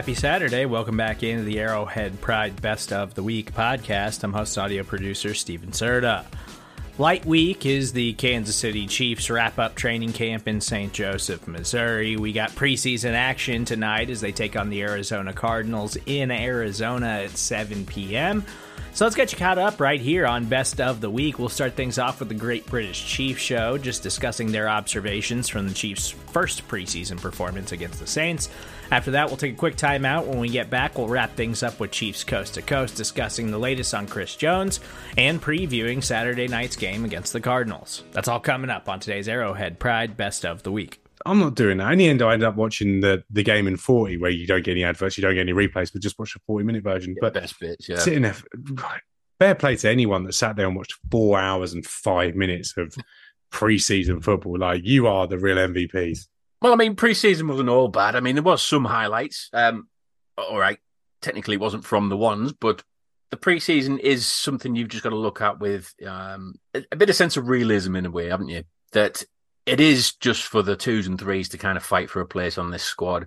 happy Saturday. Welcome back into the Arrowhead Pride Best of the Week podcast. I'm host audio producer Steven Serta. Light Week is the Kansas City Chiefs wrap up training camp in St. Joseph, Missouri. We got preseason action tonight as they take on the Arizona Cardinals in Arizona at 7 p.m. So let's get you caught up right here on Best of the Week. We'll start things off with the Great British Chief Show, just discussing their observations from the Chiefs' first preseason performance against the Saints. After that, we'll take a quick timeout. When we get back, we'll wrap things up with Chiefs Coast to Coast, discussing the latest on Chris Jones and previewing Saturday night's game against the Cardinals. That's all coming up on today's Arrowhead Pride Best of the Week. I'm not doing that. In the end, I end up watching the, the game in 40, where you don't get any adverts, you don't get any replays, but just watch the 40 minute version. Yeah, but best bits, yeah. sitting there, fair play to anyone that sat there and watched four hours and five minutes of preseason football. Like you are the real MVPs. Well, I mean, preseason wasn't all bad. I mean, there was some highlights. Um, all right, technically, it wasn't from the ones, but the preseason is something you've just got to look at with um, a, bit of sense of realism in a way, haven't you? That it is just for the twos and threes to kind of fight for a place on this squad,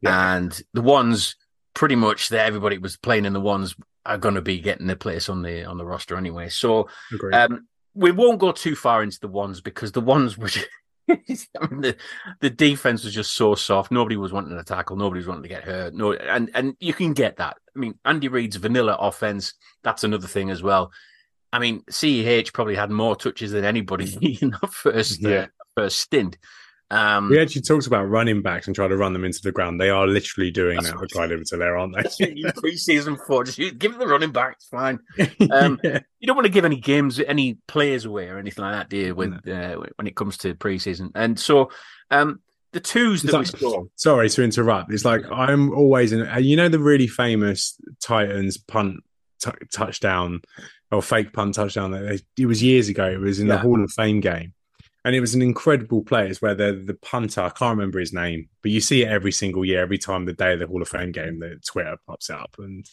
Yeah. and the ones pretty much that everybody was playing in the ones are going to be getting their place on the on the roster anyway. So um, we won't go too far into the ones because the ones were. I mean, the, the defense was just so soft. Nobody was wanting to tackle. Nobody was wanting to get hurt. No, and and you can get that. I mean, Andy Reid's vanilla offense. That's another thing as well. I mean, CEH probably had more touches than anybody in that first Yeah. uh, first stint. Um, we actually talked about running backs and try to run them into the ground. They are literally doing that with Clyde Edwards-Helaire, aren't they? preseason four, just give the running backs, fine. Um, Yeah. you don't want to give any games, any players away or anything like that, do you? With uh, when it comes to preseason, and so um, the twos that It's we saw. Sorry to interrupt. It's like I'm always in. uh, You know the really famous Titans punt t- touchdown or fake punt touchdown. that they- It was years ago. It was in the Hall of Fame game, and it was an incredible play. It's where the the punter. I can't remember his name, but you see it every single year. Every time the day of the Hall of Fame game, the Twitter pops up, and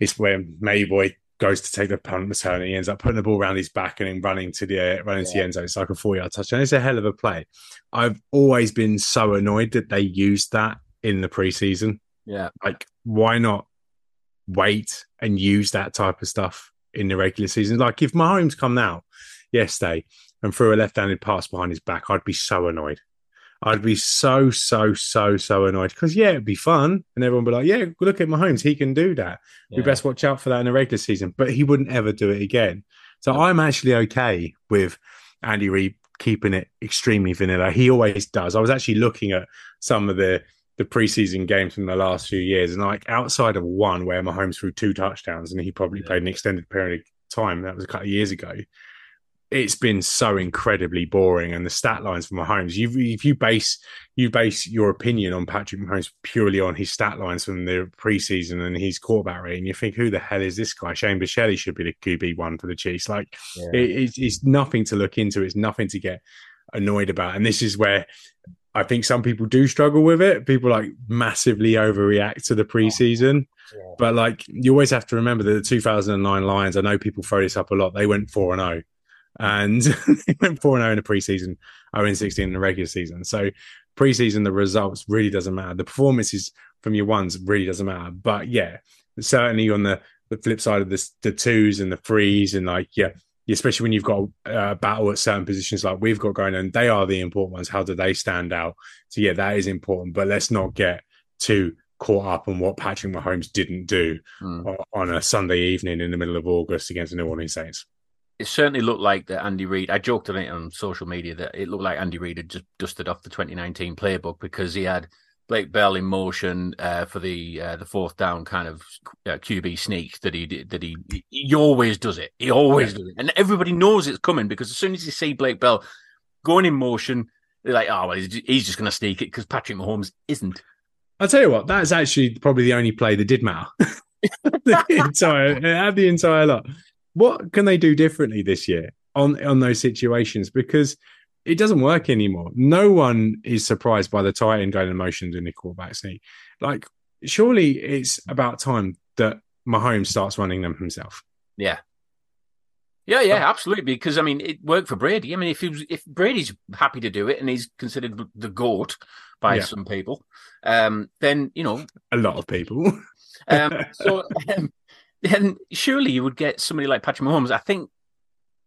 it's where Mayboy goes to take the punt return. And he ends up putting the ball around his back and then running to the uh, running to the end zone. It's like a four yard touchdown. It's a hell of a play. I've always been so annoyed that they used that in the preseason. Yeah, Like, why not wait and use that type of stuff in the regular season? Like, if Mahomes come out yesterday and threw a left-handed pass behind his back, I'd be so annoyed. I'd be so, so, so, so annoyed because yeah, it'd be fun, and everyone would be like, "Yeah, look at Mahomes, he can do that." We best watch out for that in the regular season. But he wouldn't ever do it again. So I'm actually okay with Andy Reid keeping it extremely vanilla. He always does. I was actually looking at some of the the preseason games from the last few years, and like outside of one where Mahomes threw two touchdowns and he probably Yeah. played an extended period of time, that was a couple of years ago. It's been so incredibly boring, and the stat lines for Mahomes. You, if you base you base your opinion on Patrick Mahomes purely on his stat lines from the preseason and his quarterback rating, you think, who the hell is this guy? Shane Buechele should be the QB one for the Chiefs. Like, Yeah. it, it's, it's nothing to look into. It's nothing to get annoyed about. And this is where I think some people do struggle with it. People like massively overreact to the preseason. Yeah. But like, you always have to remember that the 2009 Lions, I know people throw this up a lot, they went 4 and 0. And they went 4 and 0 in the preseason, 0 and 16 in the regular season. So, preseason, the results really doesn't matter. The performances from your ones really doesn't matter. But yeah, certainly on the, the flip side of this, the twos and the threes, and like, yeah, especially when you've got a battle at certain positions like we've got going on, they are the important ones. How do they stand out? So, yeah, that is important. But let's not get too caught up on what Patrick Mahomes didn't do hmm. o- on a Sunday evening in the middle of August against the New Orleans Saints. It certainly looked like that Andy Reid. I joked on it on social media that it looked like Andy Reid had just dusted off the 2019 playbook because he had Blake Bell in motion uh, for the uh, the fourth down kind of uh, QB sneak that he did. That he he always does it. He always does it, and everybody knows it's coming because as soon as you see Blake Bell going in motion, they're like, "Oh, well, he's just going to sneak it because Patrick Mahomes isn't." I'll tell you what, that's actually probably the only play that did matter. the entire, out of the entire lot. What can they do differently this year on on those situations? Because it doesn't work anymore. No one is surprised by the tight end going in in the quarterback sneak. Like, surely it's about time that Mahomes starts running them himself. Yeah, Yeah, yeah, absolutely. Because I mean, it worked for Brady. I mean, if he was, if Brady's happy to do it and he's considered the goat by yeah. some people, um, then you know a lot of people. um, so um, then surely you would get somebody like Patrick Mahomes. I think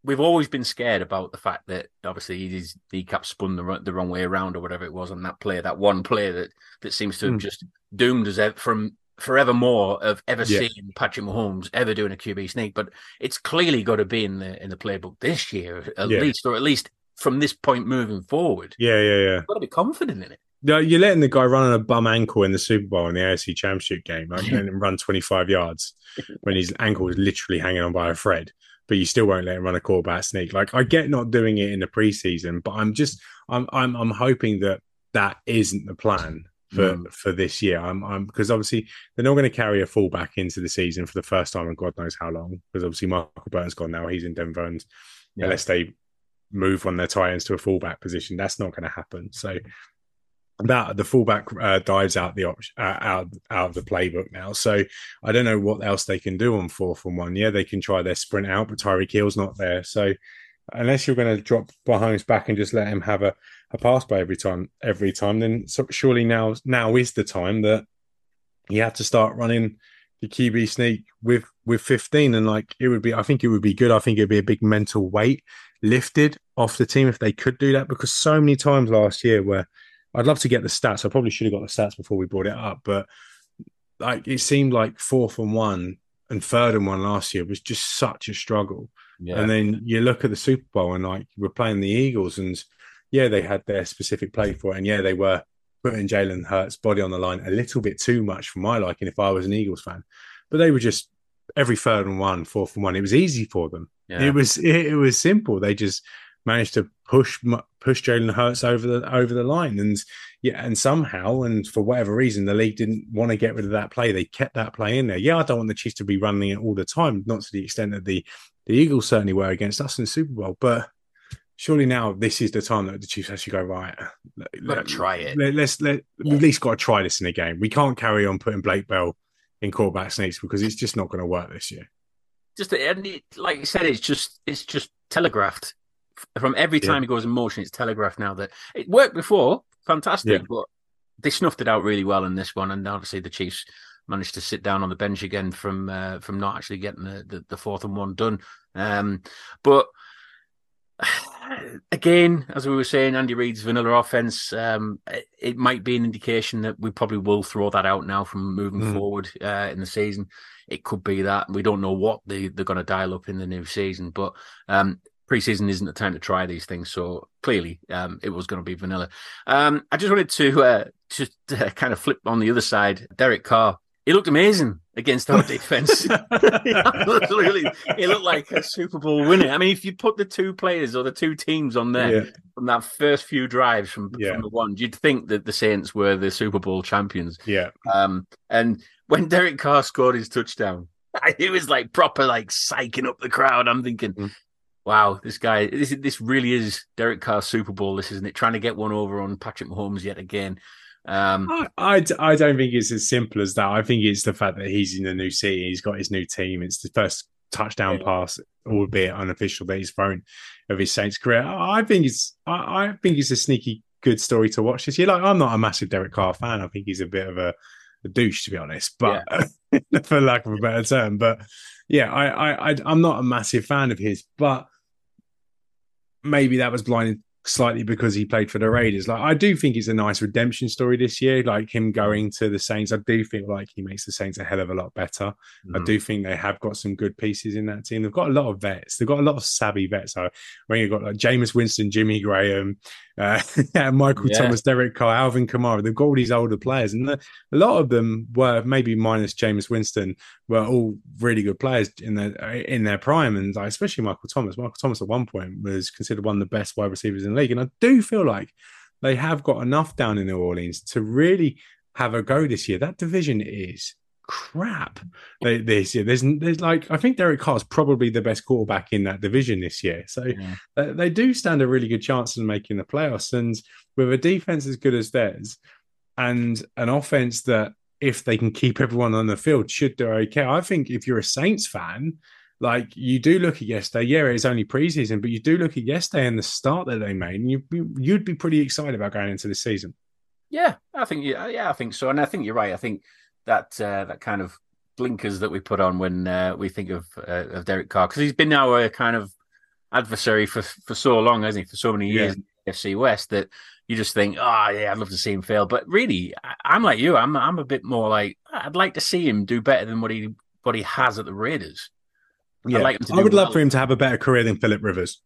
we've always been scared about the fact that obviously his kneecap spun the, the wrong way around or whatever it was on that play, that one play that that seems to have mm. just doomed us from forevermore of ever yeah. seeing Patrick Mahomes ever doing a QB sneak. But it's clearly got to be in the in the playbook this year at yeah. least, or at least from this point moving forward. Yeah, yeah, yeah. You've got to be confident in it. No, you're letting the guy run on a bum ankle in the Super Bowl in the AFC Championship game, like, and run 25 yards when his ankle is literally hanging on by a thread but you still won't let him run a quarterback sneak. Like I get not doing it in the preseason, but I'm just I'm I'm I'm hoping that that isn't the plan for mm. for this year. I'm I'm because obviously they're not going to carry a fullback into the season for the first time in God knows how long. Because obviously Michael Burton's gone now; he's in Denver, and yeah. unless they move on their tight ends to a fullback position, that's not going to happen. So that the fullback uh, dives out the option uh, out out of the playbook now. So I don't know what else they can do on fourth and one. Yeah, they can try their sprint out, but Tyreek Hill's not there. So unless you're going to drop Mahomes back and just let him have a, a pass by every time, every time, then surely now now is the time that you have to start running the QB sneak with with 15 and like it would be I think it would be good I think it'd be a big mental weight lifted off the team if they could do that because so many times last year where I'd love to get the stats. I probably should have got the stats before we brought it up, but like it seemed like fourth and one and third and one last year was just such a struggle. Yeah. And then you look at the Super Bowl and like we're playing the Eagles, and yeah, they had their specific play for it, and yeah, they were putting Jalen Hurts' body on the line a little bit too much for my liking. If I was an Eagles fan, but they were just every third and one, fourth and one. It was easy for them. Yeah. It was it, it was simple. They just managed to push push Jalen Hurts over the over the line, and yeah, and somehow, and for whatever reason, the league didn't want to get rid of that play. They kept that play in there. Yeah, I don't want the Chiefs to be running it all the time, not to the extent that the the Eagles certainly were against us in the Super Bowl, but. Surely now this is the time that the Chiefs actually go right. Let, try it. Let, us let, yeah. at least got to try this in a game. We can't carry on putting Blake Bell in quarterback sneaks because it's just not going to work this year. Just and it, like you said, it's just it's just telegraphed from every time yeah. he goes in motion, it's telegraphed now that it worked before, fantastic, yeah. but they snuffed it out really well in this one, and obviously the Chiefs managed to sit down on the bench again from uh, from not actually getting the, the, the fourth and one done. Um, but again, as we were saying, Andy Reid's vanilla offense, um, it, it, might be an indication that we probably will throw that out now from moving mm. forward uh, in the season. It could be that we don't know what they, they're going to dial up in the new season, but um, preseason isn't the time to try these things. So clearly, um, it was going to be vanilla. Um, I just wanted to uh, just uh, kind of flip on the other side. Derek Carr, he looked amazing against our defense. Absolutely, he looked like a Super Bowl winner. I mean, if you put the two players or the two teams on there yeah. from that first few drives from, yeah. from the one, you'd think that the Saints were the Super Bowl champions. Yeah. Um, and when Derek Carr scored his touchdown, it was like proper like psyching up the crowd. I'm thinking, mm wow, this guy, this this really is Derek Carr's Super Bowl. This isn't it? Trying to get one over on Patrick Mahomes yet again. Um, I, I, I, don't think it's as simple as that. I think it's the fact that he's in the new city, he's got his new team. It's the first touchdown yeah. pass, albeit unofficial, that he's thrown of his Saints career. I think it's I, I, think it's a sneaky good story to watch this year. Like I'm not a massive Derek Carr fan. I think he's a bit of a, a douche, to be honest, but yeah. for lack of a better term. But yeah, I, I, I I'm not a massive fan of his, but maybe that was blinded slightly because he played for the Raiders. Like I do think it's a nice redemption story this year. Like him going to the Saints, I do feel like he makes the Saints a hell of a lot better. Mm. I do think they have got some good pieces in that team. They've got a lot of vets. They've got a lot of savvy vets. So when you've got like Jameis Winston, Jimmy Graham, uh, Michael yeah. Thomas, Derek Carr, Alvin Kamara, they've got all these older players, and the, a lot of them were maybe minus Jameis Winston were all really good players in their in their prime, and like, especially Michael Thomas. Michael Thomas at one point was considered one of the best wide receivers in the league, and I do feel like they have got enough down in New Orleans to really have a go this year. That division is crap this year. There's, there's like I think Derek Carr's probably the best quarterback in that division this year. So yeah. uh, they do stand a really good chance of making the playoffs. And with a defense as good as theirs and an offense that if they can keep everyone on the field should do okay. I think if you're a Saints fan like you do look at yesterday. Yeah, it's only preseason, but you do look at yesterday and the start that they made, and you you'd be pretty excited about going into the season. Yeah, I think yeah, yeah, I think so, and I think you're right. I think that uh, that kind of blinkers that we put on when uh, we think of uh, of Derek Carr because he's been our kind of adversary for for so long, hasn't he? For so many years, yeah. FC West that you just think, oh yeah, I'd love to see him fail. But really, I, am like you. I'm I'm a bit more like I'd like to see him do better than what he what he has at the Raiders. Yeah, like I would well. love for him to have a better career than Philip Rivers.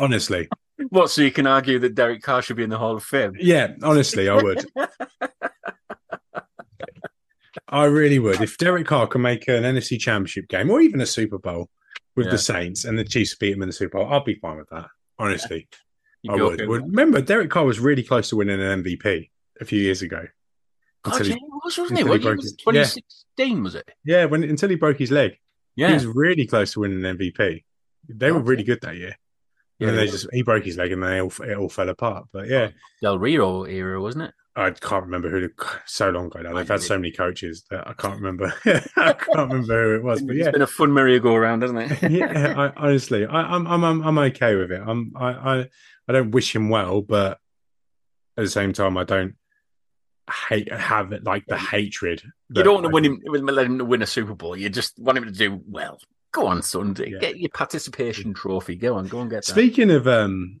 Honestly. what? So you can argue that Derek Carr should be in the Hall of Fame? Yeah, honestly, I would. I really would. If Derek Carr can make an NFC Championship game or even a Super Bowl with yeah. the Saints and the Chiefs beat him in the Super Bowl, I'd be fine with that. Honestly, I would. Remember, Derek Carr was really close to winning an MVP a few years ago. Oh, yeah, he was, wasn't? When he was 2016, yeah. was it? Yeah, when until he broke his leg. Yeah, he was really close to winning an MVP. They oh, were really good that year. Yeah, and they just he broke his leg and then it all, it all fell apart. But yeah, oh, Del Rio era, wasn't it? I can't remember who. The, so long ago now. They've had so many coaches that I can't remember. I can't remember who it was. But yeah, it's been a fun merry-go-round, hasn't it? yeah, I, honestly, I, am I'm, I'm I'm okay with it. I'm I, I I don't wish him well, but at the same time, I don't hate have it like the hatred. You don't want to win him, let him win a Super Bowl. You just want him to do well. Go on, son, yeah. get your participation trophy. Go on, go and get. That. Speaking of um,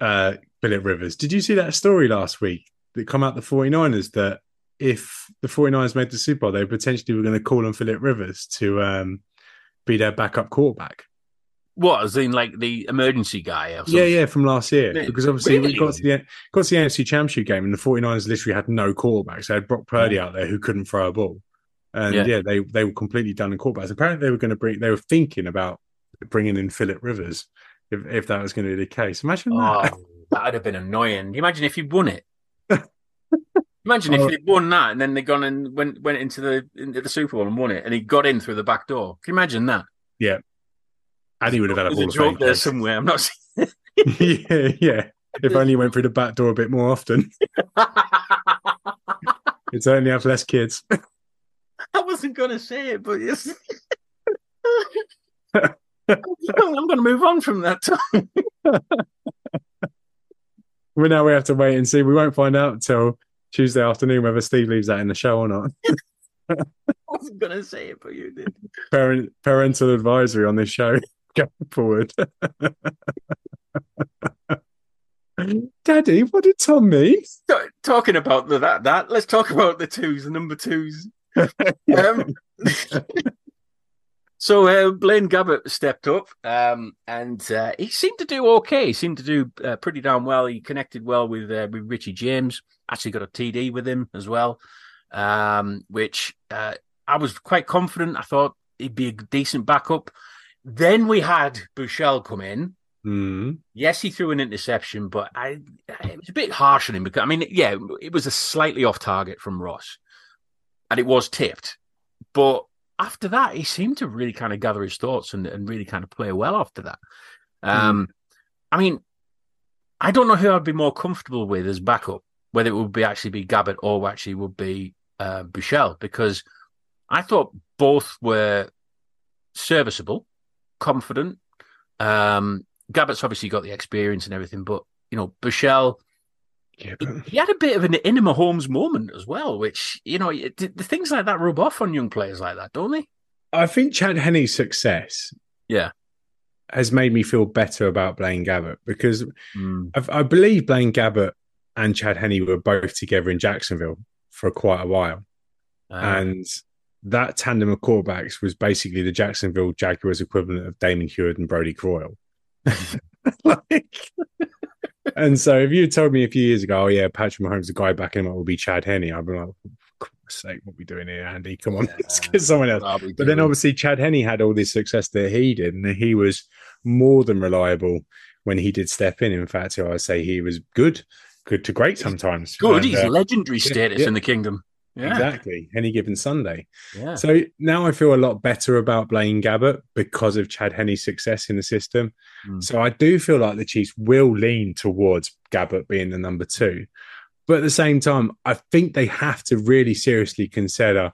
uh, Philip Rivers, did you see that story last week that come out the 49ers that if the 49ers made the Super Bowl, they potentially were going to call on Philip Rivers to um, be their backup quarterback. What, as in like the emergency guy? yeah, yeah, from last year. Because obviously really? we got to the got to the NFC Championship game and the 49ers literally had no quarterbacks. They had Brock Purdy yeah. out there who couldn't throw a ball. And yeah. yeah, they they were completely done in quarterbacks. Apparently they were going to bring they were thinking about bringing in Philip Rivers if, if that was going to be the case. Imagine oh, that. that would have been annoying. Imagine if he won it. Imagine oh. if he'd won that and then they'd gone and went went into the into the Super Bowl and won it, and he got in through the back door. Can you imagine that? Yeah, and he would have had a Hall of there somewhere. I'm not. yeah, yeah. If only he went through the back door a bit more often. it's only have less kids. I wasn't going to say it, but yes. I'm going to move on from that. Well, now we have to wait and see. We won't find out until Tuesday afternoon whether Steve leaves that in the show or not. I wasn't going to say it, but you did. Parent, parental advisory on this show going forward. Daddy, what did Tom mean? Talking about the, that, that, let's talk about the twos, the number twos. um, so uh, Blaine Gabbert stepped up, um, and uh, he seemed to do okay. He seemed to do uh, pretty damn well. He connected well with uh, with Richie James. Actually, got a TD with him as well, um, which uh, I was quite confident. I thought he'd be a decent backup. Then we had Buechele come in. Mm. Yes, he threw an interception, but I it was a bit harsh on him because I mean, yeah, it was a slightly off target from Ross, and it was tipped, but after that, he seemed to really kind of gather his thoughts and, and really kind of play well after that. Um, mm. I mean, I don't know who I'd be more comfortable with as backup, whether it would be actually be Gabbert or actually would be uh, Buechele, because I thought both were serviceable, confident. Um, Gabbert's obviously got the experience and everything, but you know, Buechele yeah, but... he, had a bit of an in Mahomes moment as well, which you know the, things like that rub off on young players like that, don't they? I think Chad Henne's success, yeah, has made me feel better about Blaine Gabbert because mm. I, I, believe Blaine Gabbert and Chad Henne were both together in Jacksonville for quite a while, uh, and that tandem of quarterbacks was basically the Jacksonville Jaguars equivalent of Damon Huard and Brodie Croyle. like, and so if you told me a few years ago, oh yeah, Patrick Mahomes, the guy backing him up will be Chad Henne, I'd be like, for sake, what are we doing here, Andy? Come on, yeah, let's get someone else. But then obviously Chad Henne had all this success that he did, and he was more than reliable when he did step in. In fact, I would say he was good, good to great sometimes. Good, and, he's uh, legendary status yeah, in the kingdom. Yeah. Exactly. Any given Sunday. Yeah. So now I feel a lot better about Blaine Gabbert because of Chad Henne's success in the system. Mm. So I do feel like the Chiefs will lean towards Gabbert being the number two. But at the same time, I think they have to really seriously consider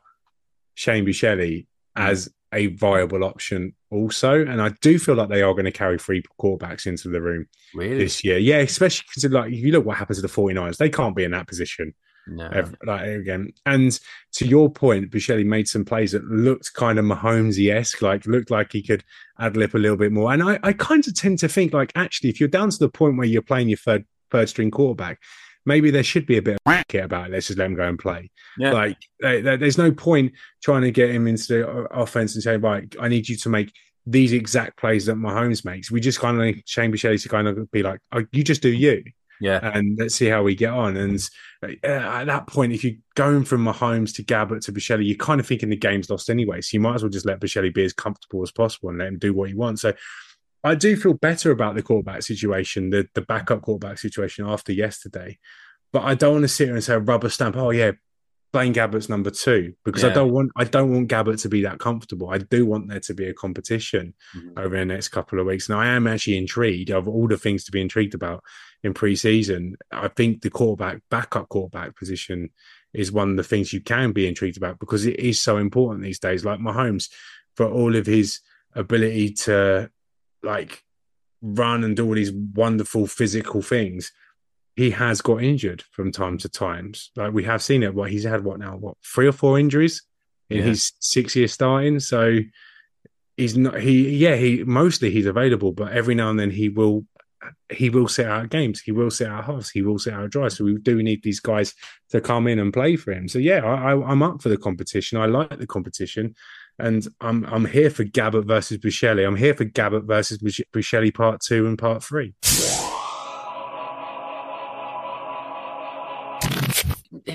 Shane Buechele mm. as a viable option also. And I do feel like they are going to carry three quarterbacks into the room Really? this year. Yeah, especially because like if you look what happens to the 49ers, they can't be in that position No. ever, like again. And to your point, Buechele made some plays that looked kind of Mahomesy esque, like looked like he could ad lib a little bit more. And I, I kind of tend to think like actually, if you're down to the point where you're playing your third third string quarterback, maybe there should be a bit of kit about it. Let's just let him go and play. Yeah. Like there- there- there's no point trying to get him into the uh, offense and say, right, I need you to make these exact plays that Mahomes makes. We just kind of need Shane to kind of be like, oh, you just do you yeah. and let's see how we get on. And uh, at that point, if you're going from Mahomes to Gabbert to Buechele, you're kind of thinking the game's lost anyway. So you might as well just let Buechele be as comfortable as possible and let him do what he wants. So I do feel better about the quarterback situation, the the backup quarterback situation after yesterday. But I don't want to sit here and say rubber stamp. Oh yeah, Blaine Gabbert's number two because I don't want I don't want Gabbert to be that comfortable. I do want there to be a competition Mhm. over the next couple of weeks. And I am actually intrigued of all the things to be intrigued about in preseason. I think the quarterback, backup quarterback position is one of the things you can be intrigued about because it is so important these days. Like Mahomes, for all of his ability to like run and do all these wonderful physical things, he has got injured from time to times. Like we have seen it. What he's had what now? What three or four injuries in Yeah. his six year starting? So he's not he yeah he mostly he's available but every now and then he will he will sit out games he will sit out halves he will sit out drives so we do need these guys to come in and play for him so yeah I, I, i'm up for the competition i like the competition and i'm i'm here for gabbert versus Buechele. i'm here for gabbert versus Buechele part two and part three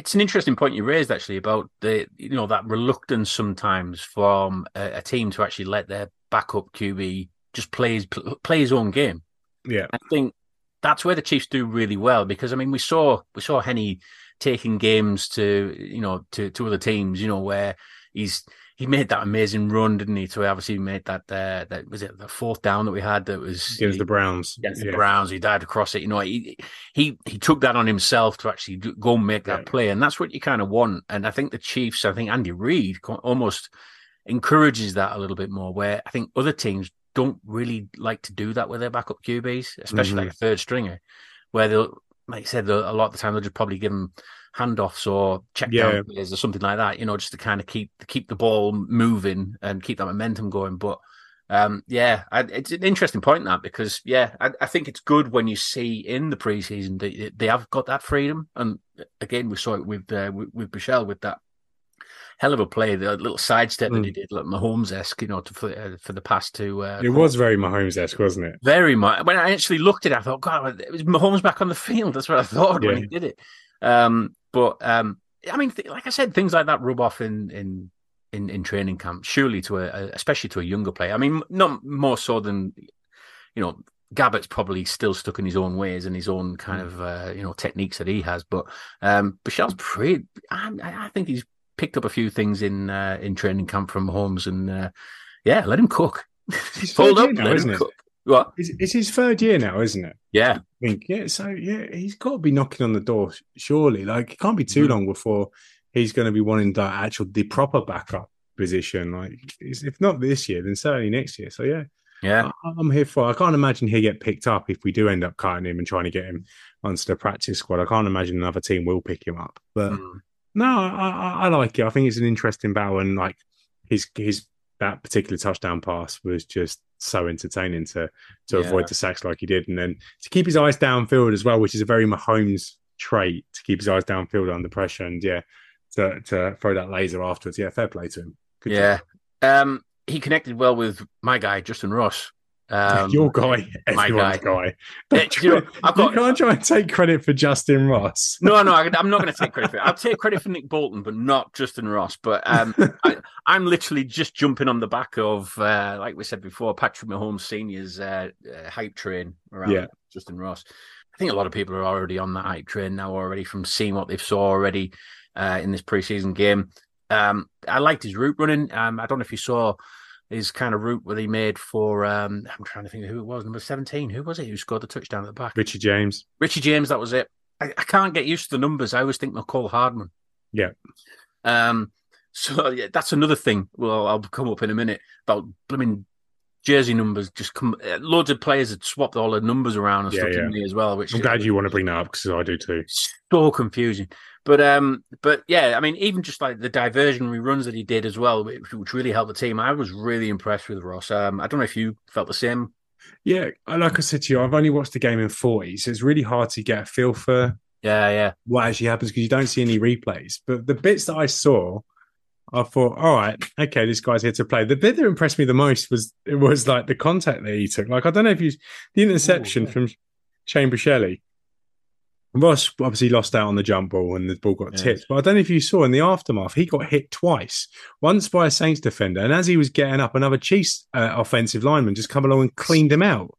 it's an interesting point you raised actually about the you know that reluctance sometimes from a, a team to actually let their backup QB just play his, play his own game. yeah I think that's where the Chiefs do really well because I mean we saw we saw Henne taking games to you know to to other teams you know where he's he made that amazing run didn't he? So he obviously made that uh, that was it the fourth down that we had that was against the browns against the yeah. Browns. He dived across it. You know, he he he took that on himself to actually do, go and make that Yeah. play, and that's what you kind of want. And I think the Chiefs, I think Andy Reid almost encourages that a little bit more. Where I think other teams don't really like to do that with their backup QBs, especially like a third stringer, where they'll, like you said, a lot of the time they'll just probably give them handoffs or check Yeah. down plays or something like that. You know, just to kind of keep keep the ball moving and keep that momentum going. But um, yeah, I, it's an interesting point that because yeah, I, I think it's good when you see in the preseason that they have got that freedom, and again we saw it with uh, with, with Buechele with that hell of a play, the little sidestep that he did, like Mahomes esque, you know, to, for uh, for the pass to. Uh, it was very Mahomes-esque wasn't it very much. When I actually looked at it, I thought, God, it was Mahomes back on the field. That's what I thought when he did it. Um, but um, I mean, th- like I said, things like that rub off in in in, in training camp. Surely to a, a- especially to a younger player. I mean, not more so than you know. Gabbert's probably still stuck in his own ways and his own kind of uh, you know techniques that he has, but um, pretty. I, I think he's picked up a few things in uh, in training camp from Mahomes, and uh, yeah, let him cook. He's up, now, let isn't him it? cook. What? it's, it's his third year now isn't it Yeah, I think, yeah, so yeah, he's got to be knocking on the door, surely. Like, it can't be too Mhm. long before he's going to be wanting the actual, the proper backup position. Like, if not this year, then certainly next year. So, yeah, yeah. I- I'm here for. I can't imagine he'll get picked up if we do end up cutting him and trying to get him onto the practice squad. I can't imagine another team will pick him up. But Mm. no, I, I, I like it. I think it's an interesting battle, and like his his that particular touchdown pass was just so entertaining to to Yeah. avoid the sacks like he did, and then to keep his eyes downfield as well, which is a very Mahomes trait to keep his eyes downfield under pressure, and yeah, to to throw that laser afterwards. Yeah, fair play to him. Good yeah. Um, he connected well with my guy Justin Ross. Um, your guy, my everyone's guy. guy. Eh, you know, I've got- you can't try and take credit for Justin Ross. No, no, I, I'm not going to take credit for it. I'll take credit for Nick Bolton, but not Justin Ross. But um, I, I'm literally just jumping on the back of, uh, like we said before, Patrick Mahomes Senior's uh, uh, hype train around Yeah. Justin Ross. I think a lot of people are already on that hype train now already from seeing what they've saw already uh, in this preseason game. Um, I liked his route running. Um, I don't know if you saw his kind of route that he made for. Um, I'm trying to think of who it was. Number 17. Who was it who scored the touchdown at the back? Richie James. Richie James, that was it. I, I can't get used to the numbers. I always think Mecole Hardman. Yeah. Um. So yeah, that's another thing. Well, I'll come up in a minute about blooming jersey numbers just come. Uh, loads of players had swapped all the numbers around and yeah, stuff yeah. me as well. Which I'm glad you want to bring that up because I do too. So confusing. But um, but yeah, I mean, even just like the diversionary runs that he did as well, which, which really helped the team. I was really impressed with Ross. Um, I don't know if you felt the same. Yeah, like I said to you, I've only watched the game in 40, so it's really hard to get a feel for yeah, yeah, what actually happens because you don't see any replays. But the bits that I saw, I thought, all right, okay, this guy's here to play. The bit that impressed me the most was it was like the contact that he took. Like I don't know if you the interception Ooh, yeah. from Shane Buechele. Ross obviously lost out on the jump ball and the ball got tipped. But I don't know if you saw in the aftermath, he got hit twice. Once by a Saints defender, and as he was getting up, another Chiefs uh, offensive lineman just come along and cleaned him out.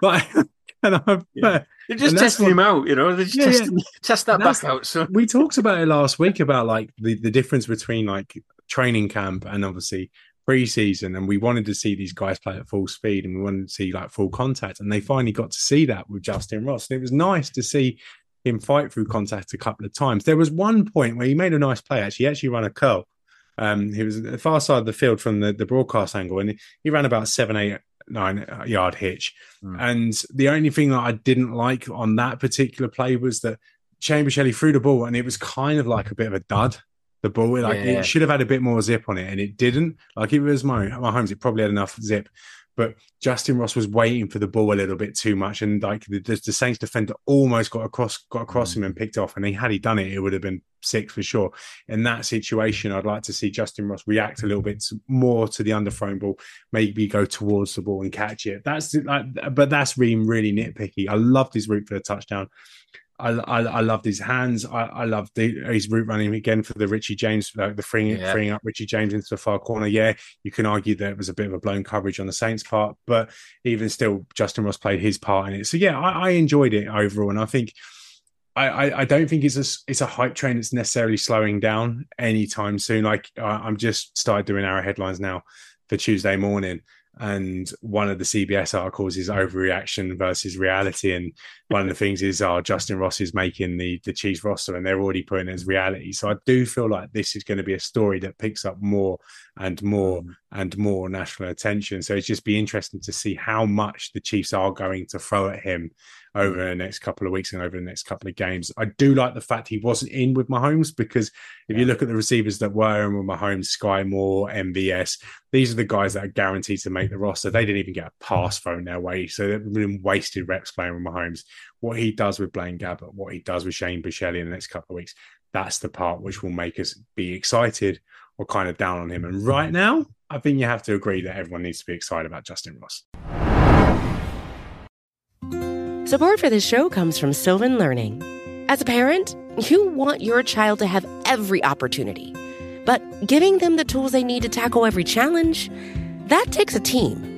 Like, and I, yeah. They're just testing him out, you know. They just yeah, testing, yeah. test that back out. So we talked about it last week about like the, the difference between like training camp and obviously preseason, and we wanted to see these guys play at full speed, and we wanted to see like full contact, and they finally got to see that with Justin Ross, and it was nice to see him fight through contact a couple of times. There was one point where he made a nice play. Actually, he actually ran a curl. Um, he was the far side of the field from the, the broadcast angle, and he ran about seven, eight, nine yard hitch. Mm. And the only thing that I didn't like on that particular play was that Buechele threw the ball, and it was kind of like a bit of a dud. The ball, like yeah. it should have had a bit more zip on it, and it didn't. Like it was my my homes, it probably had enough zip, but Justin Ross was waiting for the ball a little bit too much, and like the, the, Saints defender almost got across got across mm. him and picked off. And he had he done it, it would have been six for sure. In that situation, I'd like to see Justin Ross react a little bit more to the underthrown ball, maybe go towards the ball and catch it. That's like, but that's being really nitpicky. I loved his route for the touchdown. I, I, I loved his hands. I, I loved the, his route running again for the Richie James, like the freeing, yeah. freeing up Richie James into the far corner. Yeah, you can argue that it was a bit of a blown coverage on the Saints' part, but even still, Justin Ross played his part in it. So yeah, I, I enjoyed it overall, and I think I, I, don't think it's a it's a hype train that's necessarily slowing down anytime soon. Like I'm just started doing our headlines now for Tuesday morning, and one of the CBS articles is overreaction versus reality. And one of the things is, oh, Justin Ross is making the the Chiefs roster, and they're already putting it as reality. So I do feel like this is going to be a story that picks up more and more mm. and more national attention. So it's just be interesting to see how much the Chiefs are going to throw at him over the next couple of weeks and over the next couple of games. I do like the fact he wasn't in with Mahomes because if you look at the receivers that were in with Mahomes, Skyy Moore, MVS, these are the guys that are guaranteed to make the roster. They didn't even get a pass thrown their way, so they've been wasted reps playing with Mahomes. What he does with Blaine Gabbert, what he does with Shane Buechele in the next couple of weeks, that's the part which will make us be excited or kind of down on him. And right now, I think you have to agree that everyone needs to be excited about Justin Ross. Support for this show comes from Sylvan Learning. As a parent, you want your child to have every opportunity, but giving them the tools they need to tackle every challenge, that takes a team.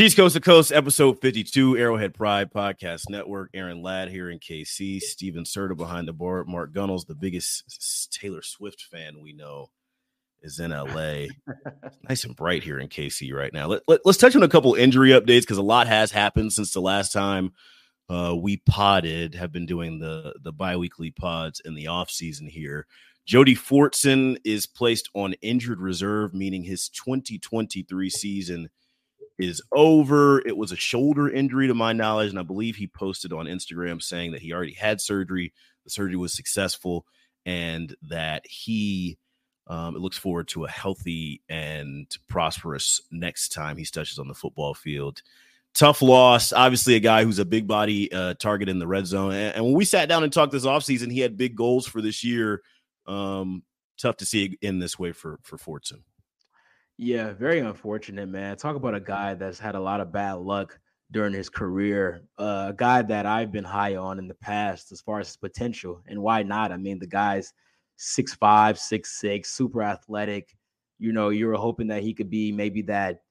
Chiefs Coast to Coast, episode 52, Arrowhead Pride Podcast Network. Aaron Ladd here in KC. Steven Serta behind the board. Mark Gunnels, the biggest Taylor Swift fan we know is in LA. nice and bright here in KC right now. Let, let, us touch on a couple injury updates because a lot has happened since the last time uh, we podded, have been doing the, the biweekly pods in the off season here. Jody Fortson is placed on injured reserve, meaning his 2023 season is over. It was a shoulder injury to my knowledge, and I believe he posted on Instagram saying that he already had surgery. The surgery was successful and that he – Um, looks forward to a healthy and prosperous next time he touches on the football field. Tough loss. Obviously, a guy who's a big body uh, target in the red zone. And, and, when we sat down and talked this offseason, he had big goals for this year. Um, tough to see in this way for for Fortson. Yeah, very unfortunate, man. Talk about a guy that's had a lot of bad luck during his career. Uh, a guy that I've been high on in the past as far as his potential. And why not? I mean, the guy's six five, six six, super athletic. You know, you were hoping that he could be maybe that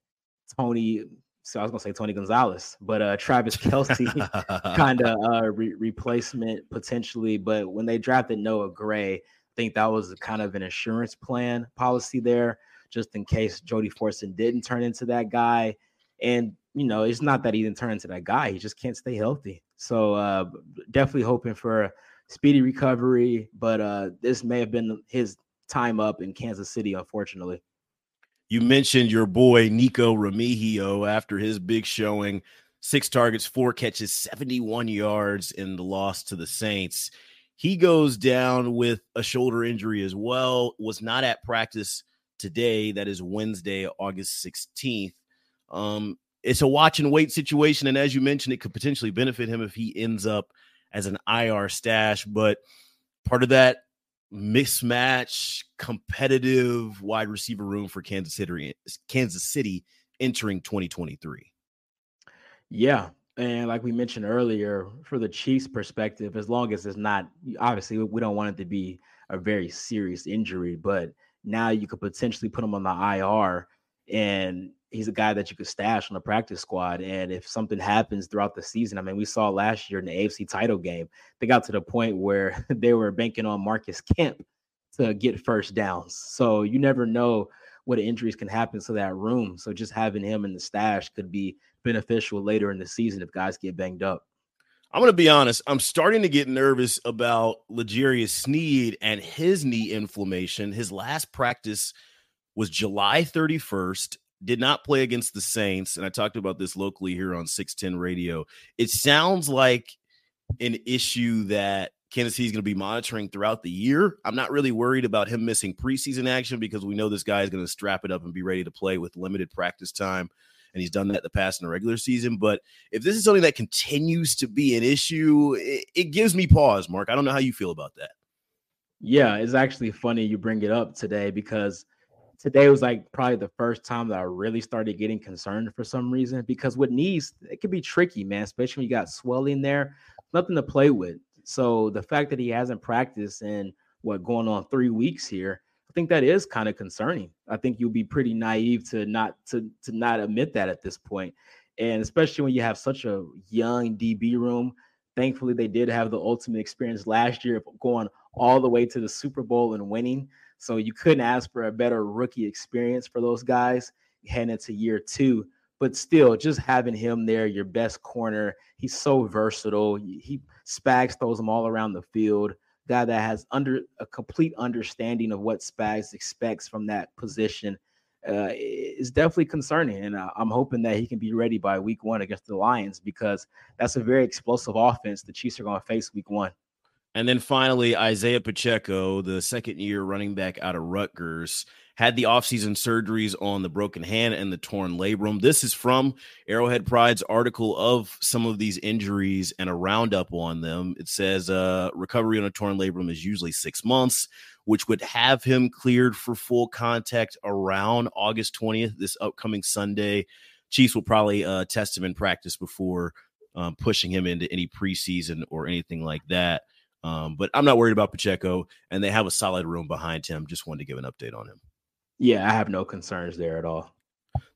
Tony. So I was gonna say Tony Gonzalez, but uh, Travis Kelce kind of uh, re- replacement potentially. But when they drafted Noah Gray, I think that was kind of an insurance plan policy there, just in case Jody Fortson didn't turn into that guy. And you know, it's not that he didn't turn into that guy; he just can't stay healthy. So uh, definitely hoping for a speedy recovery, but uh, this may have been his time up in Kansas City, unfortunately. You mentioned your boy Nikko Remigio after his big showing, six targets, four catches, 71 yards in the loss to the Saints. He goes down with a shoulder injury as well, was not at practice today. That is Wednesday, August 16th. Um, it's a watch and wait situation. And as you mentioned, it could potentially benefit him if he ends up as an IR stash, but part of that mismatch competitive wide receiver room for Kansas City Kansas City entering 2023. Yeah, and like we mentioned earlier, for the Chiefs' perspective, as long as it's not obviously we don't want it to be a very serious injury, but now you could potentially put him on the IR and he's a guy that you could stash on the practice squad. And if something happens throughout the season, I mean, we saw last year in the AFC title game, they got to the point where they were banking on Marcus Kemp to get first downs. So you never know what injuries can happen to that room. So just having him in the stash could be beneficial later in the season if guys get banged up. I'm going to be honest. I'm starting to get nervous about L'Jarius Sneed and his knee inflammation. His last practice was July 31st did not play against the Saints, and I talked about this locally here on 610 Radio. It sounds like an issue that Kansas is going to be monitoring throughout the year. I'm not really worried about him missing preseason action because we know this guy is going to strap it up and be ready to play with limited practice time. And he's done that the past in the regular season. But if this is something that continues to be an issue, it, it gives me pause, Mark. I don't know how you feel about that. Yeah, it's actually funny you bring it up today because – today was like probably the first time that I really started getting concerned for some reason because with knees, it can be tricky, man, especially when you got swelling there, nothing to play with. So the fact that he hasn't practiced in what going on three weeks here, think that is kind of concerning. I think you'll be pretty naive to not to to not admit that at this point. And especially when you have such a young DB room. Thankfully, they did have the ultimate experience last year of going all the way to the Super Bowl and winning. So you couldn't ask for a better rookie experience for those guys heading into year two. But still, just having him there, your best corner, he's so versatile. He Spags throws him all around the field. Guy that has under a complete understanding of what Spags expects from that position uh, is definitely concerning. And uh, I'm hoping that he can be ready by week one against the Lions because that's a very explosive offense the Chiefs are going to face week one. And then finally, Isaiah Pacheco, the second year running back out of Rutgers, had the offseason surgeries on the broken hand and the torn labrum. This is from Arrowhead Pride's article of some of these injuries and a roundup on them. It says uh, recovery on a torn labrum is usually six months, which would have him cleared for full contact around August 20th, this upcoming Sunday. Chiefs will probably uh, test him in practice before um, pushing him into any preseason or anything like that. Um, but I'm not worried about Pacheco, and they have a solid room behind him. Just wanted to give an update on him. Yeah, I have no concerns there at all.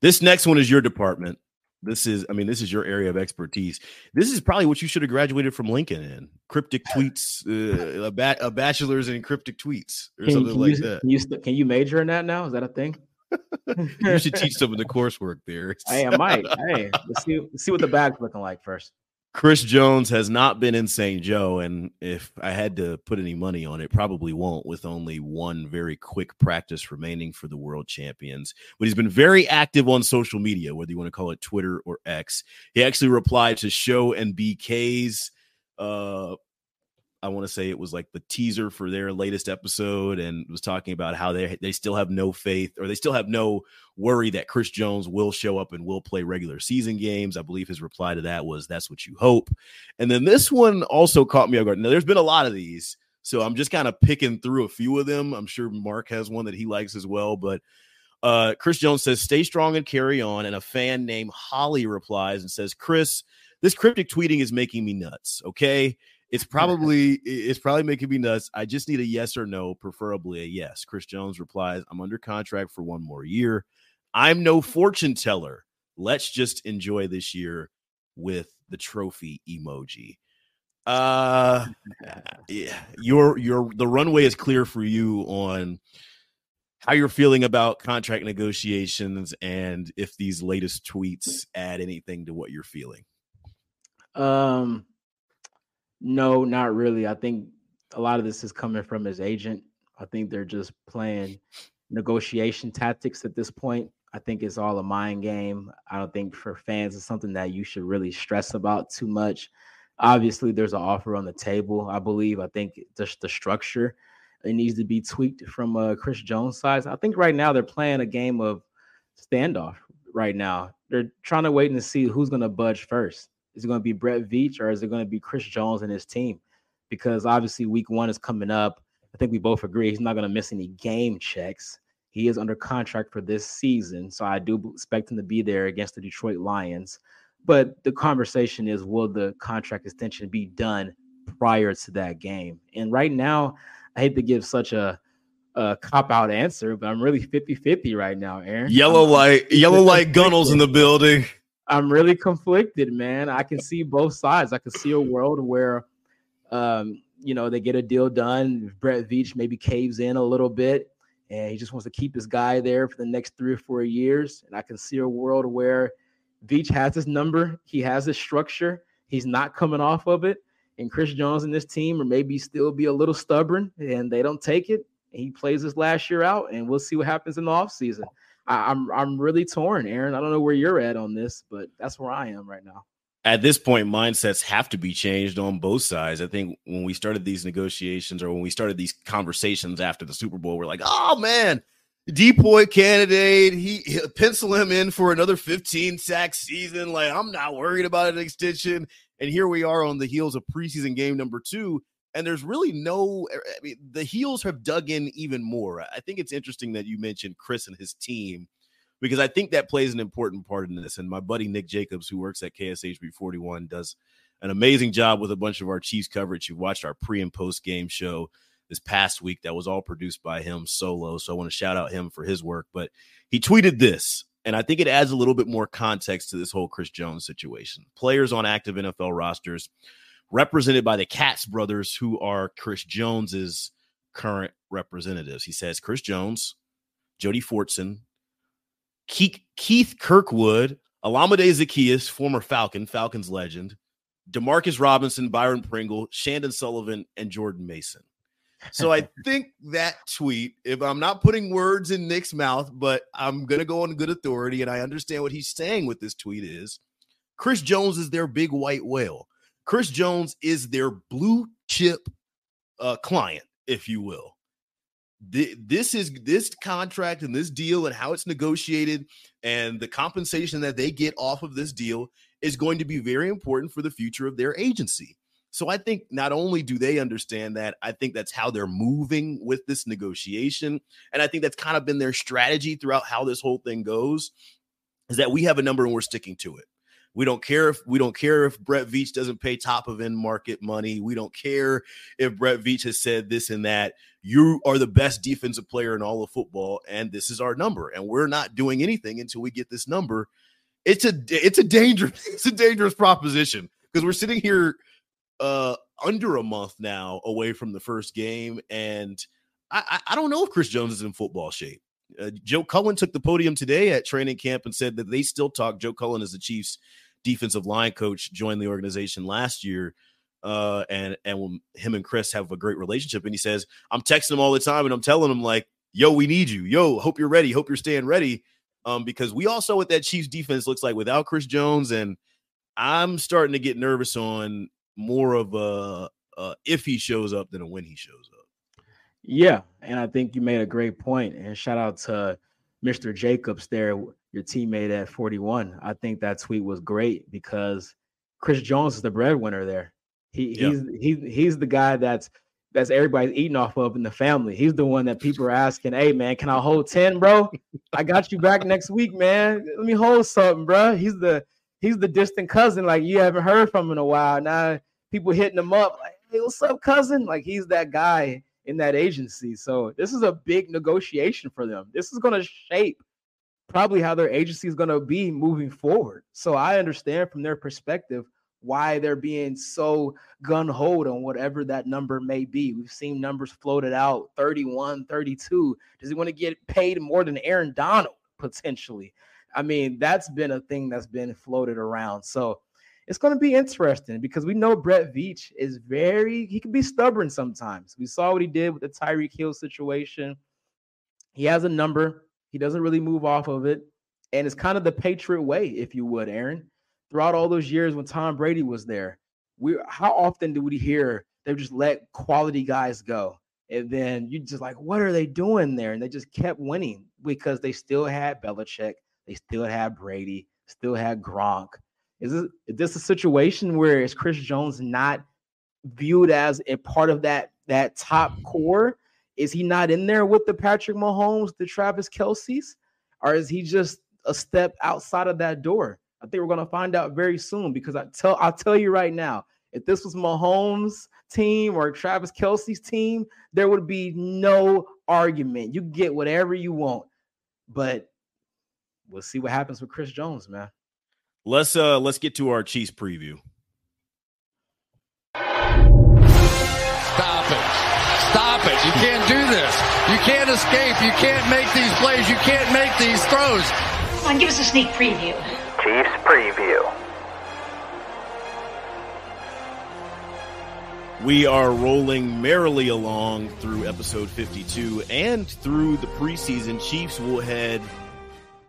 This next one is your department. This is, I mean, this is your area of expertise. This is probably what you should have graduated from Lincoln in cryptic tweets, uh, a, ba- a bachelor's in cryptic tweets or can, something can like you, that. Can you, can you major in that now? Is that a thing? you should teach some of the coursework there. hey, I might. Hey, let's see, let's see what the bag's looking like first. Chris Jones has not been in St. Joe, and if I had to put any money on it, probably won't with only one very quick practice remaining for the world champions. But he's been very active on social media, whether you want to call it Twitter or X. He actually replied to Show and BK's uh, I want to say it was like the teaser for their latest episode and was talking about how they they still have no faith or they still have no worry that Chris Jones will show up and will play regular season games. I believe his reply to that was that's what you hope. And then this one also caught me off guard. Now there's been a lot of these, so I'm just kind of picking through a few of them. I'm sure Mark has one that he likes as well, but uh, Chris Jones says, "Stay strong and carry on." And a fan named Holly replies and says, "Chris, this cryptic tweeting is making me nuts. Okay, it's probably it's probably making me nuts. I just need a yes or no, preferably a yes." Chris Jones replies, "I'm under contract for one more year. I'm no fortune teller. Let's just enjoy this year with the trophy emoji." Uh, yeah, your your the runway is clear for you on how you're feeling about contract negotiations and if these latest tweets add anything to what you're feeling. Um, no, not really. I think a lot of this is coming from his agent. I think they're just playing negotiation tactics at this point. I think it's all a mind game. I don't think for fans it's something that you should really stress about too much. Obviously, there's an offer on the table. I believe. I think just the structure it needs to be tweaked from uh, Chris Jones' side. I think right now they're playing a game of standoff. Right now, they're trying to wait and see who's going to budge first. Is it going to be Brett Veach or is it going to be Chris Jones and his team? Because obviously, Week One is coming up. I think we both agree he's not going to miss any game checks. He is under contract for this season, so I do expect him to be there against the Detroit Lions. But the conversation is, will the contract extension be done prior to that game? And right now, I hate to give such a, a cop out answer, but I'm really 50 50 right now, Aaron. Yellow light, yellow light Gunnels in the building. I'm really conflicted, man. I can see both sides. I can see a world where, um, you know, they get a deal done. Brett Veach maybe caves in a little bit and he just wants to keep his guy there for the next three or four years. And I can see a world where Veach has his number, he has his structure, he's not coming off of it and Chris Jones and this team or maybe still be a little stubborn and they don't take it. He plays his last year out, and we'll see what happens in the offseason. I, I'm I'm really torn, Aaron. I don't know where you're at on this, but that's where I am right now. At this point, mindsets have to be changed on both sides. I think when we started these negotiations or when we started these conversations after the Super Bowl, we're like, oh man, DPOY candidate. He, he pencil him in for another 15 sack season. Like, I'm not worried about an extension. And here we are on the heels of preseason game number two. And there's really no, er, I mean, the heels have dug in even more. I think it's interesting that you mentioned Chris and his team because I think that plays an important part in this. And my buddy Nick Jacobs, who works at KSHB 41, does an amazing job with a bunch of our Chiefs coverage. You've watched our pre and post game show this past week that was all produced by him solo. So I want to shout out him for his work. But he tweeted this and I think it adds a little bit more context to this whole Chris Jones situation. Players on active NFL rosters represented by the Katz brothers, who are Chris Jones's current representatives. He says Chris Jones, Jody Fortson, Keith, Keith Kirkwood, Olamide Zaccheaus, former Falcon, Falcons legend, Demarcus Robinson, Byron Pringle, Chandon Sullivan, and Jordan Mason. So I think that tweet, if I'm not putting words in Nick's mouth, but I'm going to go on good authority, and I understand what he's saying with this tweet is Chris Jones is their big white whale. Chris Jones is their blue chip uh, client, if you will. this is this contract and this deal and how it's negotiated and the compensation that they get off of this deal is going to be very important for the future of their agency. So I think not only do they understand that, I think that's how they're moving with this negotiation. And I think that's kind of been their strategy throughout how this whole thing goes is that we have a number and we're sticking to it. We don't care if we don't care if Brett Veach doesn't pay top of end market money. We don't care if Brett Veach has said this and that. You are the best defensive player in all of football, and this is our number. And we're not doing anything until we get this number. It's a it's a dangerous it's a dangerous proposition because we're sitting here uh under a month now away from the first game, and I, I don't know if Chris Jones is in football shape. Uh, Joe Cullen took the podium today at training camp and said that they still talk. Joe Cullen is the Chiefs' defensive line coach, joined the organization last year, uh, and and him and Chris have a great relationship. And he says, "I'm texting him all the time, and I'm telling him like, yo, we need you. Yo, hope you're ready. Hope you're staying ready." Um, because we all saw what that Chiefs defense looks like without Chris Jones, and I'm starting to get nervous on more of a uh, if he shows up than a when he shows up. Yeah, and I think you made a great point. And shout out to Mr. Jacobs there, your teammate at 41. I think that tweet was great because Chris Jones is the breadwinner there. He he's he, he's the guy that's that's everybody's eating off of in the family. He's the one that people are asking, "Hey man, can I hold 10, bro? I got you back next week, man. Let me hold something, bro." He's the he's the distant cousin like you haven't heard from in a while. Now people hitting him up like, "Hey, what's up, cousin?" Like he's that guy in that agency. So this is a big negotiation for them. This is going to shape probably how their agency is going to be moving forward. So I understand from their perspective why they're being so gun hold on whatever that number may be. We've seen numbers floated out 31, 32. Does he want to get paid more than Aaron Donald potentially? I mean, that's been a thing that's been floated around. So it's going to be interesting because we know Brett Veach is very, he can be stubborn sometimes. We saw what he did with the Tyreek Hill situation. He has a number, he doesn't really move off of it. And it's kind of the Patriot way, if you would, Aaron throughout all those years when Tom Brady was there, we how often do we hear they just let quality guys go? And then you just like, what are they doing there? And they just kept winning because they still had Belichick, they still had Brady, still had Gronk. Is this, is this a situation where is Chris Jones not viewed as a part of that that top core? Is he not in there with the Patrick Mahomes, the Travis Kelce's, or is he just a step outside of that door? I think we're gonna find out very soon because I tell I'll tell you right now, if this was Mahomes' team or Travis Kelce's team, there would be no argument. You get whatever you want, but we'll see what happens with Chris Jones, man. Let's uh let's get to our Chiefs preview. You can't do this. You can't escape. You can't make these plays. You can't make these throws. Come on, give us a sneak preview. Chiefs preview. We are rolling merrily along through episode 52 and through the preseason. Chiefs will head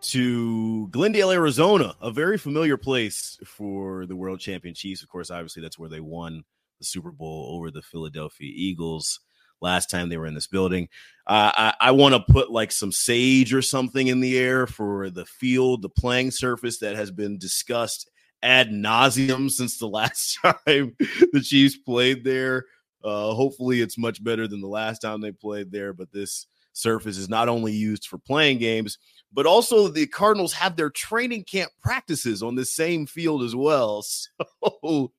to Glendale, Arizona, a very familiar place for the World Champion Chiefs. Of course, obviously, that's where they won the Super Bowl over the Philadelphia Eagles last time they were in this building. Uh, I, I want to put like some sage or something in the air for the field, the playing surface that has been discussed ad nauseum since the last time the Chiefs played there. Uh, hopefully, it's much better than the last time they played there. But this surface is not only used for playing games, but also the Cardinals have their training camp practices on the same field as well. So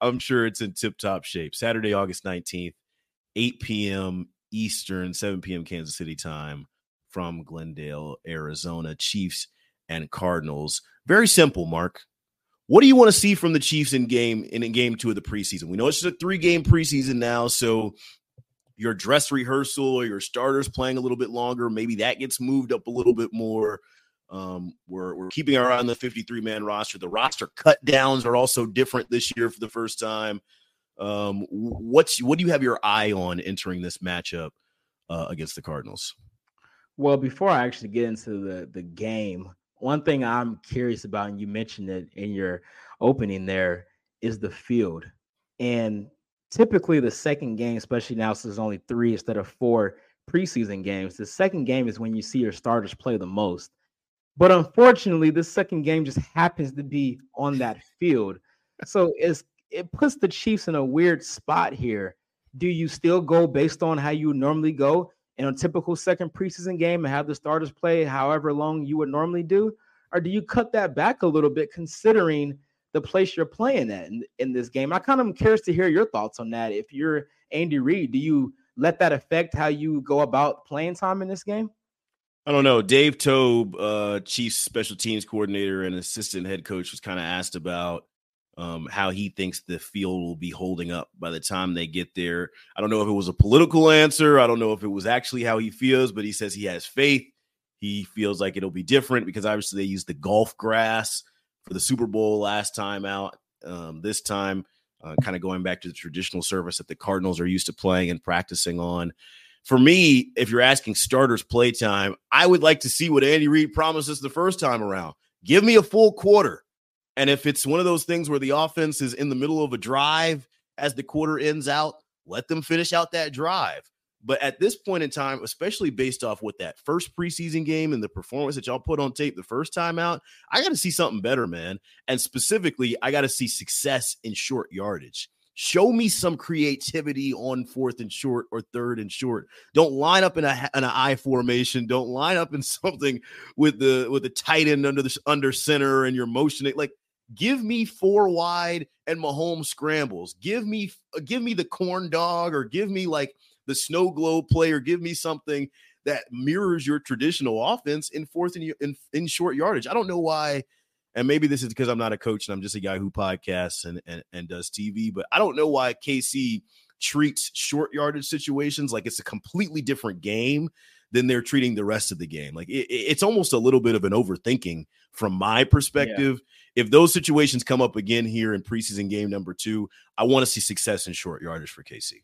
I'm sure it's in tip top shape. Saturday, August 19th, 8 p.m. Eastern, 7 p.m. Kansas City time from Glendale, Arizona. Chiefs and Cardinals. Very simple, Mark. What do you want to see from the Chiefs in game in, game two of the preseason? We know it's just a three game preseason now, so your dress rehearsal or your starters playing a little bit longer, maybe that gets moved up a little bit more. Um, we're we're keeping our eye on the 53 man roster. The roster cut downs are also different this year for the first time. Um, what's what do you have your eye on entering this matchup uh, against the Cardinals? Well, before I actually get into the the game, one thing I'm curious about, and you mentioned it in your opening there, is the field. And typically, the second game, especially now since there's only three instead of four preseason games, the second game is when you see your starters play the most. But unfortunately, this second game just happens to be on that field. So it's it puts the Chiefs in a weird spot here. Do you still go based on how you normally go in a typical second preseason game and have the starters play however long you would normally do? Or do you cut that back a little bit considering the place you're playing at in, in this game? I kind of am curious to hear your thoughts on that. If you're Andy Reid, do you let that affect how you go about playing time in this game? I don't know. Dave Toub, uh, Chiefs special teams coordinator and assistant head coach, was kind of asked about um, how he thinks the field will be holding up by the time they get there. I don't know if it was a political answer. I don't know if it was actually how he feels, but he says he has faith. He feels like it'll be different because obviously they used the golf grass for the Super Bowl last time out. Um, this time, uh, kind of going back to the traditional service that the Cardinals are used to playing and practicing on. For me, if you're asking starters play time, I would like to see what Andy Reid promised us the first time around. Give me a full quarter and if it's one of those things where the offense is in the middle of a drive as the quarter ends out. Let them finish out that drive. But at this point in time, especially based off what that first preseason game and the performance that y'all put on tape the first time out, I got to see something better, man. And specifically, I got to see success in short yardage. Show me some creativity on fourth and short or third and short. Don't line up in a in an I formation. Don't line up in something with the with the tight end under the under center and you're motioning like give me four wide and Mahomes scrambles. Give me uh, give me the corn dog or give me like the snow globe play or give me something that mirrors your traditional offense in fourth and in, in short yardage. I don't know why. And maybe this is because I'm not a coach and I'm just a guy who podcasts and, and, and does TV, but I don't know why KC treats short yardage situations like it's a completely different game than they're treating the rest of the game. Like it, it's almost a little bit of an overthinking from my perspective. Yeah. If those situations come up again here in preseason game number two, I want to see success in short yardage for KC.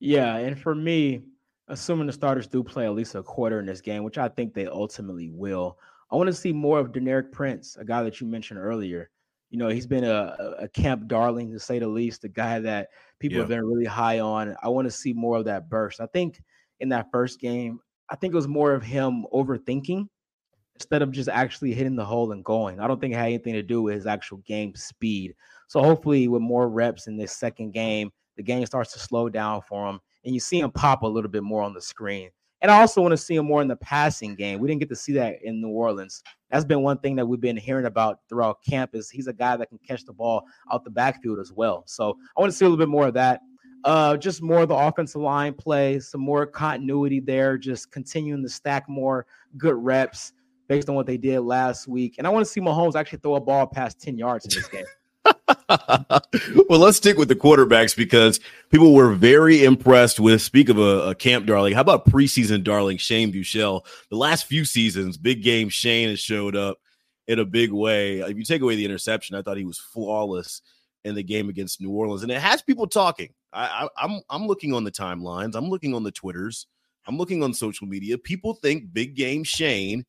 Yeah, and for me, assuming the starters do play at least a quarter in this game, which I think they ultimately will, I want to see more of Deneric Prince, a guy that you mentioned earlier. You know, he's been a, a camp darling to say the least, a guy that people yeah. have been really high on. I want to see more of that burst. I think in that first game, I think it was more of him overthinking instead of just actually hitting the hole and going. I don't think it had anything to do with his actual game speed. So hopefully, with more reps in this second game, the game starts to slow down for him, and you see him pop a little bit more on the screen. And I also want to see him more in the passing game. We didn't get to see that in New Orleans. That's been one thing that we've been hearing about throughout camp is he's a guy that can catch the ball out the backfield as well. So I want to see a little bit more of that. Uh, just more of the offensive line play, some more continuity there, just continuing to stack more good reps based on what they did last week. And I want to see Mahomes actually throw a ball past 10 yards in this game. well, let's stick with the quarterbacks because people were very impressed with. Speak of a, a, camp darling, how about preseason darling Shane Buechele? The last few seasons, big game Shane has showed up in a big way. If you take away the interception, I thought he was flawless in the game against New Orleans, and it has people talking. I, I, I'm I'm looking on the timelines, I'm looking on the twitters, I'm looking on social media. People think big game Shane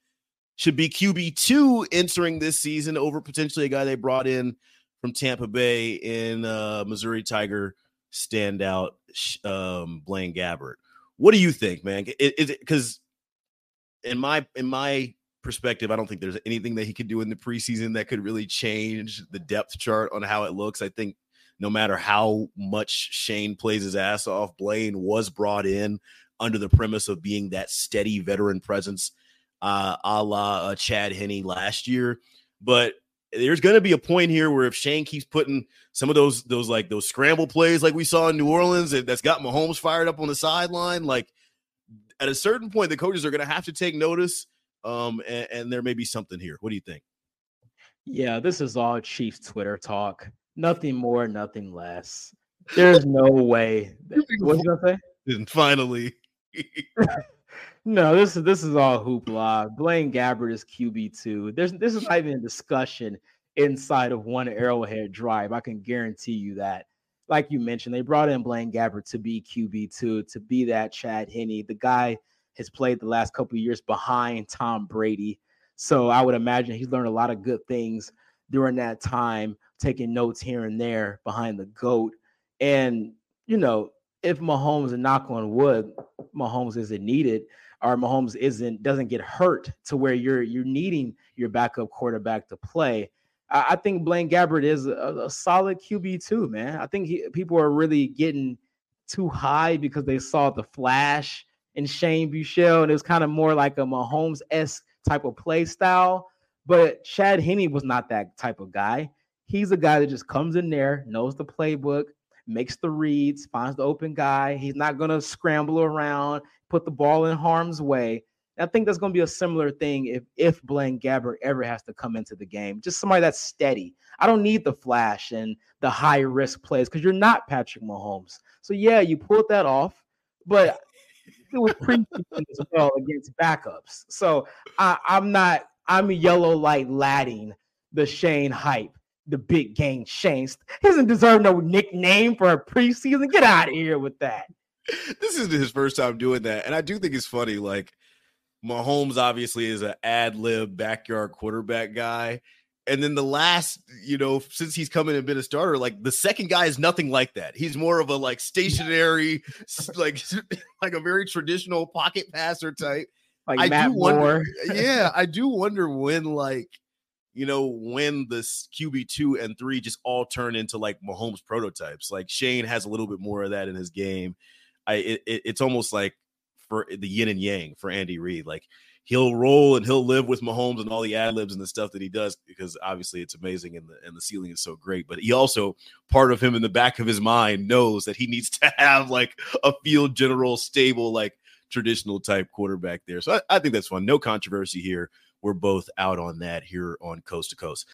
should be QB two entering this season over potentially a guy they brought in from Tampa Bay in uh, Missouri Tiger standout um, Blaine Gabbert. What do you think, man? Is it because in my in my perspective, I don't think there's anything that he could do in the preseason that could really change the depth chart on how it looks. I think no matter how much Shane plays his ass off, Blaine was brought in under the premise of being that steady veteran presence, uh, a la uh, Chad Henne last year. But there's going to be a point here where if Shane keeps putting some of those those like those scramble plays like we saw in New Orleans that's got Mahomes fired up on the sideline, like at a certain point the coaches are going to have to take notice. Um, and, and there may be something here. What do you think? Yeah, this is all Chiefs Twitter talk. Nothing more, nothing less. There's no way. What you gonna say? And finally. No, this is this is all hoopla. Blaine Gabbert is QB two. There's this is not even a discussion inside of one Arrowhead drive. I can guarantee you that. Like you mentioned, they brought in Blaine Gabbert to be QB two, to be that Chad Henne. The guy has played the last couple years behind Tom Brady, so I would imagine he's learned a lot of good things during that time, taking notes here and there behind the goat. And you know, if Mahomes and knock on wood, Mahomes isn't needed or Mahomes isn't doesn't get hurt to where you're you're needing your backup quarterback to play. I, I think Blaine Gabbert is a, a solid QB too, man. I think he, people are really getting too high because they saw the flash in Shane Buechele, and it was kind of more like a Mahomes esque type of play style. But Chad Henne was not that type of guy. He's a guy that just comes in there, knows the playbook, makes the reads, finds the open guy. He's not going to scramble around, put the ball in harm's way. I think that's going to be a similar thing if if Blaine Gabbert ever has to come into the game. Just somebody that's steady. I don't need the flash and the high risk plays because you're not Patrick Mahomes. So yeah, you pulled that off, but it was pretty as well against backups. So I, I'm not. I'm yellow light ladding the Shane hype the big game Shane. He doesn't deserve no nickname for a preseason. Get out of here with that. This is his first time doing that. And I do think it's funny. Like Mahomes obviously is an ad lib backyard quarterback guy. And then the last, you know, since he's come in and been a starter, like the second guy is nothing like that. He's more of a like stationary, like like a very traditional pocket passer type. Like I Matt do wonder, Moore. yeah, I do wonder when like you know when this QB two and three just all turn into like Mahomes prototypes. Like Shane has a little bit more of that in his game. I it, it- it's almost like for the yin and yang for Andy Reid. Like he'll roll and he'll live with Mahomes and all the ad libs and the stuff that he does because obviously it's amazing and the and the ceiling is so great. But he also part of him in the back of his mind knows that he needs to have like a field general, stable, like traditional type quarterback there. So I, I think that's fun. No controversy here. We're both out on that here on Coast to Coast.